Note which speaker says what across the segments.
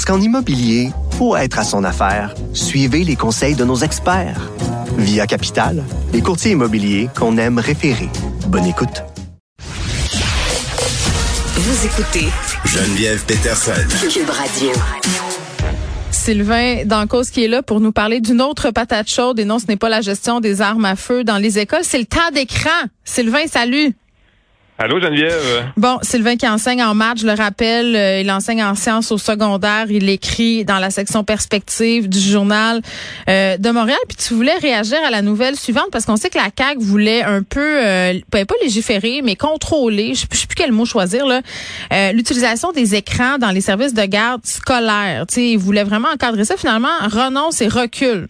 Speaker 1: Parce qu'en immobilier, pour être à son affaire, suivez les conseils de nos experts. Via Capital, les courtiers immobiliers qu'on aime référer. Bonne écoute.
Speaker 2: Vous écoutez
Speaker 3: Geneviève Peterson.
Speaker 2: Cube Radio.
Speaker 4: Sylvain Dancos qui est là pour nous parler d'une autre patate chaude et non, ce n'est pas la gestion des armes à feu dans les écoles, c'est le temps d'écran. Sylvain, salut.
Speaker 5: Allô Geneviève?
Speaker 4: Bon, Sylvain qui enseigne en maths, je le rappelle, euh, il enseigne en sciences au secondaire, il écrit dans la section perspective du journal euh, de Montréal. Puis tu voulais réagir à la nouvelle suivante parce qu'on sait que la CAQ voulait un peu, euh, pas légiférer, mais contrôler, je sais plus quel mot choisir là, euh, l'utilisation des écrans dans les services de garde scolaires. Tu sais, vraiment encadrer ça. Finalement, renonce et recule.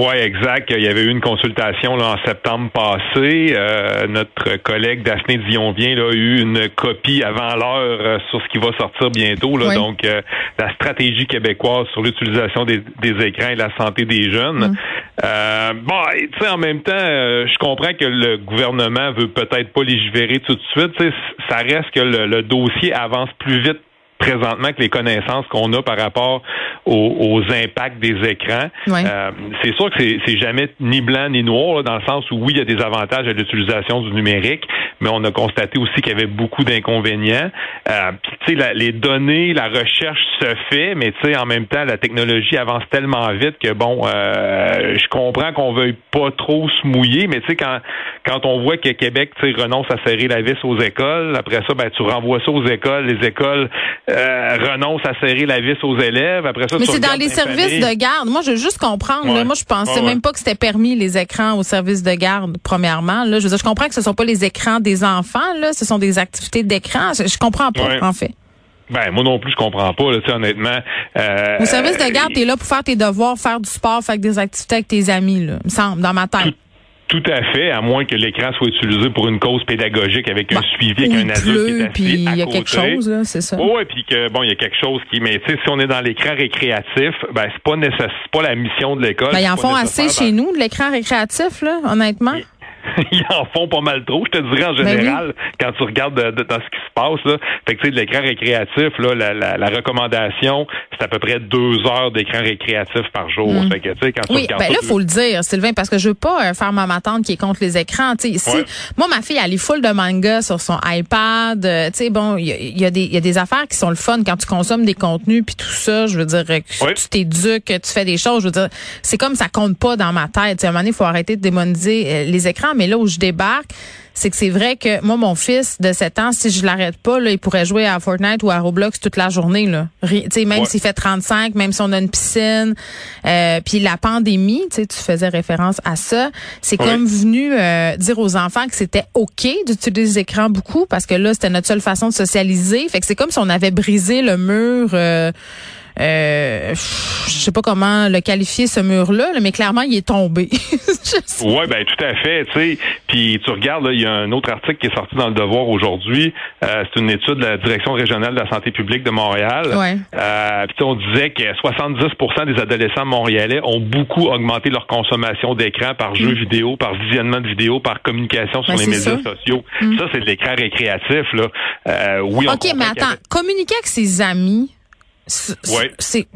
Speaker 5: Oui, exact. Il y avait eu une consultation là, en septembre passé. Euh, notre collègue Daphné Dionvien là, a eu une copie avant l'heure euh, sur ce qui va sortir bientôt. Là,
Speaker 4: Oui.
Speaker 5: Donc, euh, la stratégie québécoise sur l'utilisation des, des écrans et la santé des jeunes.
Speaker 4: Mm.
Speaker 5: Euh, bon, tu sais, en même temps, euh, je comprends que le gouvernement veut peut-être pas légiférer tout de suite. Ça reste que le, le dossier avance plus vite présentement que les connaissances qu'on a par rapport aux, aux impacts des écrans. Euh, c'est sûr que c'est, jamais ni blanc ni noir, là, dans le sens où oui, il y a des avantages à l'utilisation du numérique, mais on a constaté aussi qu'il y avait beaucoup d'inconvénients. Euh, puis, tu sais, les données, la recherche se fait, mais tu sais, en même temps, la technologie avance tellement vite que bon, euh, je comprends qu'on veuille pas trop se mouiller, mais tu sais, quand quand on voit que Québec, renonce à serrer la vis aux écoles, après ça, ben tu renvoies ça aux écoles, les écoles euh, renoncent à serrer la vis aux élèves, après ça,
Speaker 4: Mais c'est dans les services de garde. Moi, je veux juste comprendre. là. Moi, je pensais
Speaker 5: Ouais, ouais.
Speaker 4: même pas que c'était permis les écrans aux services de garde. Premièrement, là, je veux dire, je comprends que ce sont pas les écrans des enfants. Là, ce sont des activités d'écran. Je, je comprends pas, en fait.
Speaker 5: Ben moi non plus je comprends pas là, honnêtement. Euh,
Speaker 4: Au service de garde,
Speaker 5: euh,
Speaker 4: t'es là pour faire tes devoirs, faire du sport, faire des activités avec tes amis. Là, me semble, dans ma tête.
Speaker 5: Tout à fait, à moins que l'écran soit utilisé pour une cause pédagogique avec un
Speaker 4: Bah,
Speaker 5: suivi avec un adulte qui est
Speaker 4: puis
Speaker 5: assis
Speaker 4: il
Speaker 5: à
Speaker 4: y a
Speaker 5: côté.
Speaker 4: quelque chose, là, c'est ça.
Speaker 5: Oui, puis que bon, il y a quelque chose qui, mais tu sais, si on est dans l'écran récréatif, ben c'est pas nécessaire, c'est pas la mission de l'école.
Speaker 4: Ben, ils en font assez
Speaker 5: nécessaire
Speaker 4: chez nous, de l'écran récréatif, là, honnêtement.
Speaker 5: ils en font pas mal trop, je te dirais en
Speaker 4: Ben oui.
Speaker 5: général, quand tu regardes de- de- dans ce qui se passe. Là. Fait que tu sais, de l'écran récréatif, là, la, la, la recommandation, c'est à peu près deux heures d'écran récréatif par jour. Fait que tu sais, quand tu
Speaker 4: Mm. Oui, ben là,
Speaker 5: tu-
Speaker 4: faut le dire, Sylvain, parce que je veux pas euh, faire ma matante qui est contre les écrans. Si-
Speaker 5: Ouais.
Speaker 4: moi, ma fille, elle est full de manga sur son iPad. euh, tu sais, bon, il y a, il y a des il y a des affaires qui sont le fun quand tu consommes des contenus puis tout ça. Je veux dire, euh, que
Speaker 5: Ouais.
Speaker 4: tu t'éduques, que tu fais des choses. Je veux dire, c'est comme ça compte pas dans ma tête. Tu sais, à un moment donné, il faut arrêter de démoniser euh, les écrans. Mais là où je débarque, c'est que c'est vrai que moi, mon fils de 7 ans, si je l'arrête pas, là, il pourrait jouer à Fortnite ou à Roblox toute la journée. Là. Même
Speaker 5: Ouais.
Speaker 4: s'il fait 35, même si on a une piscine. Euh, puis la pandémie, tu sais, tu faisais référence à ça. C'est comme venu euh, dire aux enfants que c'était OK d'utiliser les écrans beaucoup parce que là, c'était notre seule façon de socialiser. Fait que c'est comme si on avait brisé le mur. Euh, euh, je sais pas comment le qualifier ce mur-là, là, mais clairement il est tombé.
Speaker 5: Oui, ben tout à fait, tu sais. Puis tu regardes, là, il y a un autre article qui est sorti dans le Devoir aujourd'hui. Euh, c'est une étude de la Direction régionale de la santé publique de Montréal.
Speaker 4: Ouais.
Speaker 5: Euh, puis on disait que 70% des adolescents montréalais ont beaucoup augmenté leur consommation d'écran par jeux vidéo, par visionnement de vidéos, par communication sur
Speaker 4: Mm. Ben,
Speaker 5: les médias
Speaker 4: ça. Mm.
Speaker 5: sociaux. Ça, c'est de l'écran récréatif, là. Euh, oui, on
Speaker 4: OK, mais attends, communiquer avec ses amis,
Speaker 5: Ouais.
Speaker 4: c'est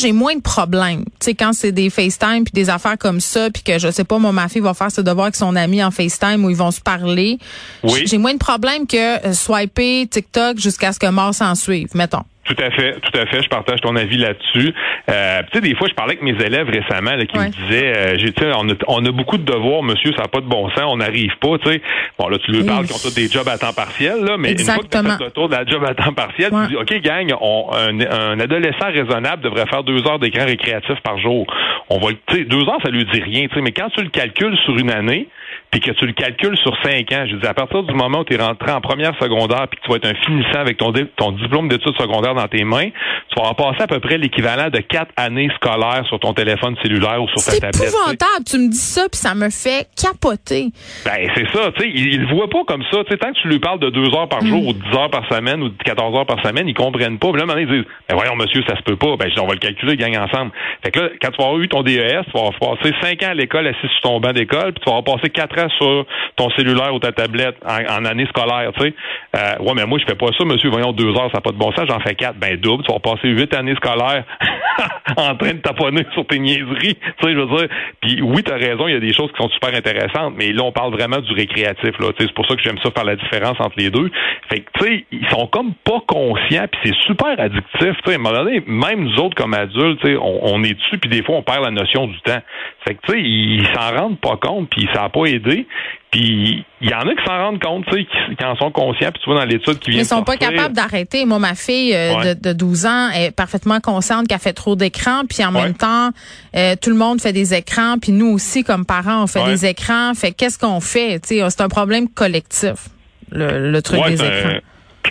Speaker 4: j'ai moins de problèmes. Tu sais quand c'est des FaceTime puis des affaires comme ça puis que je sais pas moi ma fille va faire ses devoirs avec son ami en FaceTime où ils vont se parler.
Speaker 5: Oui.
Speaker 4: J'ai moins de problèmes que euh, swiper TikTok jusqu'à ce que mort s'en suive, mettons.
Speaker 5: Tout à fait, tout à fait. Je partage ton avis là-dessus. Euh, tu sais, des fois, je parlais avec mes élèves récemment là, qui
Speaker 4: Ouais.
Speaker 5: me disaient, euh, j'ai, tu sais, on a, on a beaucoup de devoirs, monsieur, ça n'a pas de bon sens, on n'arrive pas, tu sais. Bon, là, tu lui
Speaker 4: Oui.
Speaker 5: parles qu'ils ont tous des jobs à temps partiel, là, mais une fois que tu le tour de la job à temps partiel,
Speaker 4: Ouais.
Speaker 5: tu dis, OK, gang, on, un, un adolescent raisonnable devrait faire deux heures d'écran récréatif par jour. On va, le- tu sais, deux heures, ça lui dit rien, tu sais, mais quand tu le calcules sur une année, puis que tu le calcules sur cinq ans, je dis, à partir du moment où tu es rentré en première secondaire, puis que tu vas être un finissant avec ton, ton diplôme d'études secondaires dans tes mains, tu vas avoir passé à peu près l'équivalent de quatre années scolaires sur ton téléphone cellulaire ou sur ta
Speaker 4: C'est
Speaker 5: tablette. sais.
Speaker 4: épouvantable. Tu me dis ça, puis ça me fait capoter.
Speaker 5: Ben, c'est ça, tu sais, il, il le voit pas comme ça. Tu sais, tant que tu lui parles de deux heures par
Speaker 4: Mm.
Speaker 5: jour ou 10 heures par semaine ou de 14 heures par semaine, ils comprennent pas. Puis là, donné, ils disent, ben voyons, monsieur, ça se peut pas. Ben, je dis, on va le calculer, gang ensemble. Fait que là, quand tu vas avoir eu ton DES, tu vas avoir passé 5 ans à l'école assis sur ton banc d'école, puis tu vas avoir passé 4 ans sur ton cellulaire ou ta tablette en, année scolaire, tu sais. Euh, ouais, mais moi, je fais pas ça, monsieur. Voyons, deux heures, ça n'a pas de bon sens. J'en fais quatre. Ben, double. Tu vas passer huit années scolaires en train de taponner sur tes niaiseries. Tu sais, je veux dire. Puis oui, t'as raison, il y a des choses qui sont super intéressantes, mais là, on parle vraiment du récréatif, là. Tu sais, c'est pour ça que j'aime ça faire la différence entre les deux. Fait que, tu sais, ils sont comme pas conscients, puis c'est super addictif. Tu sais, à un moment donné, même nous autres comme adultes, tu sais, on, on est dessus, puis des fois, on perd la notion du temps. Fait que, tu sais, ils s'en rendent pas compte, puis ça a pas aidé. Puis il y en a qui s'en rendent compte, tu sais, qui, qui en sont conscients. Puis tu vois dans l'étude qui vient
Speaker 4: ils sont pas capables d'arrêter. Moi, ma fille euh,
Speaker 5: Ouais.
Speaker 4: de, de 12 ans est parfaitement consciente qu'elle fait trop d'écrans, puis en
Speaker 5: Ouais.
Speaker 4: même temps, euh, tout le monde fait des écrans, puis nous aussi, comme parents, on fait
Speaker 5: Ouais.
Speaker 4: des écrans. Fait qu'est-ce qu'on fait? Tu sais, c'est un problème collectif, le, le truc des écrans.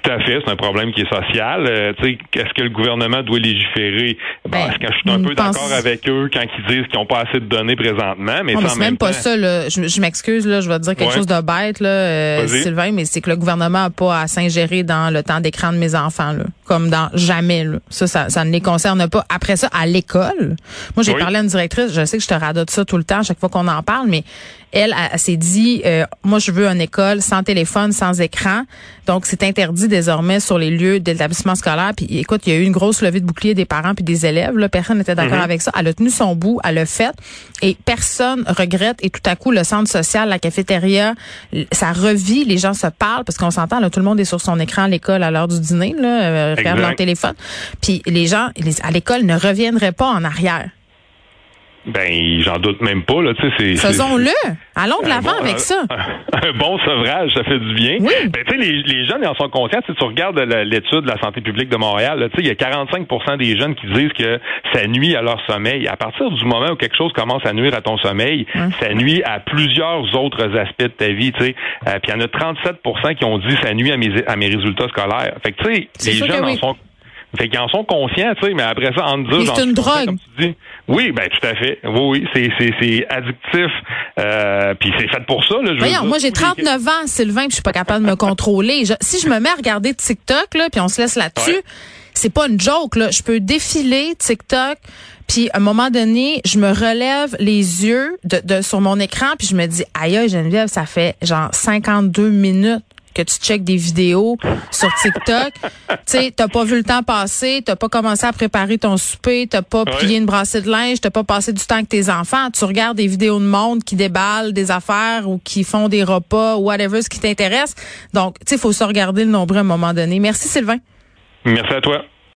Speaker 5: Tout à fait, c'est un problème qui est social. Euh, tu sais, est-ce que le gouvernement doit légiférer?
Speaker 4: Ben,
Speaker 5: est-ce que je suis un peu
Speaker 4: pense-
Speaker 5: d'accord avec eux quand ils disent qu'ils n'ont pas assez de données présentement? Mais,
Speaker 4: Non, mais c'est même pas ça. Là. Je, je m'excuse, là, je vais te dire quelque
Speaker 5: Ouais.
Speaker 4: chose de bête, là, euh. Sylvain, mais c'est que le gouvernement n'a pas à s'ingérer dans le temps d'écran de mes enfants, là, comme dans jamais. Là. Ça, ça, ça ne les concerne pas. Après ça, à l'école, moi, j'ai
Speaker 5: Oui.
Speaker 4: parlé à une directrice, je sais que je te radote ça tout le temps, chaque fois qu'on en parle, mais elle, elle, elle s'est dit, euh, moi, je veux une école sans téléphone, sans écran. Donc, c'est interdit désormais sur les lieux d'établissement scolaire. Puis, écoute, il y a eu une grosse levée de bouclier des parents puis des élèves. Là. Personne n'était d'accord
Speaker 5: Mhm.
Speaker 4: avec ça. Elle a tenu son bout, elle l'a fait. Et personne regrette. Et tout à coup, le centre social, la cafétéria, ça revit. Les gens se parlent parce qu'on s'entend, tout le monde est sur son écran à l'école à l'heure du dîner, là, euh,
Speaker 5: Exact.
Speaker 4: leur téléphone. Puis, les gens les- à l'école ne reviendraient pas en arrière.
Speaker 5: Ben, j'en doute même pas, là, tu sais, c'est... c'est-
Speaker 4: Faisons-le. Allons de l'avant
Speaker 5: bon-
Speaker 4: avec
Speaker 5: un-
Speaker 4: ça.
Speaker 5: Un, bon sevrage, ça fait du bien.
Speaker 4: Oui.
Speaker 5: Ben, tu sais, les, les jeunes, ils en sont conscients. Si tu regardes l'étude de la santé publique de Montréal, tu sais, il y a 45% des jeunes qui disent que ça nuit à leur sommeil. À partir du moment où quelque chose commence à nuire à ton sommeil, ça nuit à plusieurs autres aspects de ta vie, tu sais. Euh, Puis il y en a 37% qui ont dit ça nuit à mes, à mes résultats scolaires. Fait que, tu sais, les jeunes en
Speaker 4: oui.
Speaker 5: sont fait qu'ils en sont conscients, tu sais, mais après ça, en dire,
Speaker 4: c'est une drogue.
Speaker 5: comme tu dis. Oui, ben tout à fait. Oui, oui, c'est addictif. Euh, puis c'est fait pour ça. Là, je
Speaker 4: Voyons, moi j'ai
Speaker 5: tous les-
Speaker 4: 39 ans, Sylvain, puis je suis pas capable de me contrôler. Je- si je me mets à regarder TikTok là, puis on se laisse là-dessus,
Speaker 5: Ouais.
Speaker 4: c'est pas une joke là. Je peux défiler TikTok, puis à un moment donné, je me relève les yeux de, de sur mon écran, puis je me dis, aïe, aïe, Geneviève, ça fait genre 52 minutes que tu checkes des vidéos sur TikTok. tu sais, t'as pas vu le temps passer, t'as pas commencé à préparer ton souper, t'as pas
Speaker 5: Ouais.
Speaker 4: plié une brassée de linge, t'as pas passé du temps avec tes enfants. Tu regardes des vidéos de monde qui déballent des affaires ou qui font des repas, whatever, ce qui t'intéresse. Donc, tu sais, il faut se regarder le nombril à un moment donné. Merci, Sylvain.
Speaker 5: Merci à toi.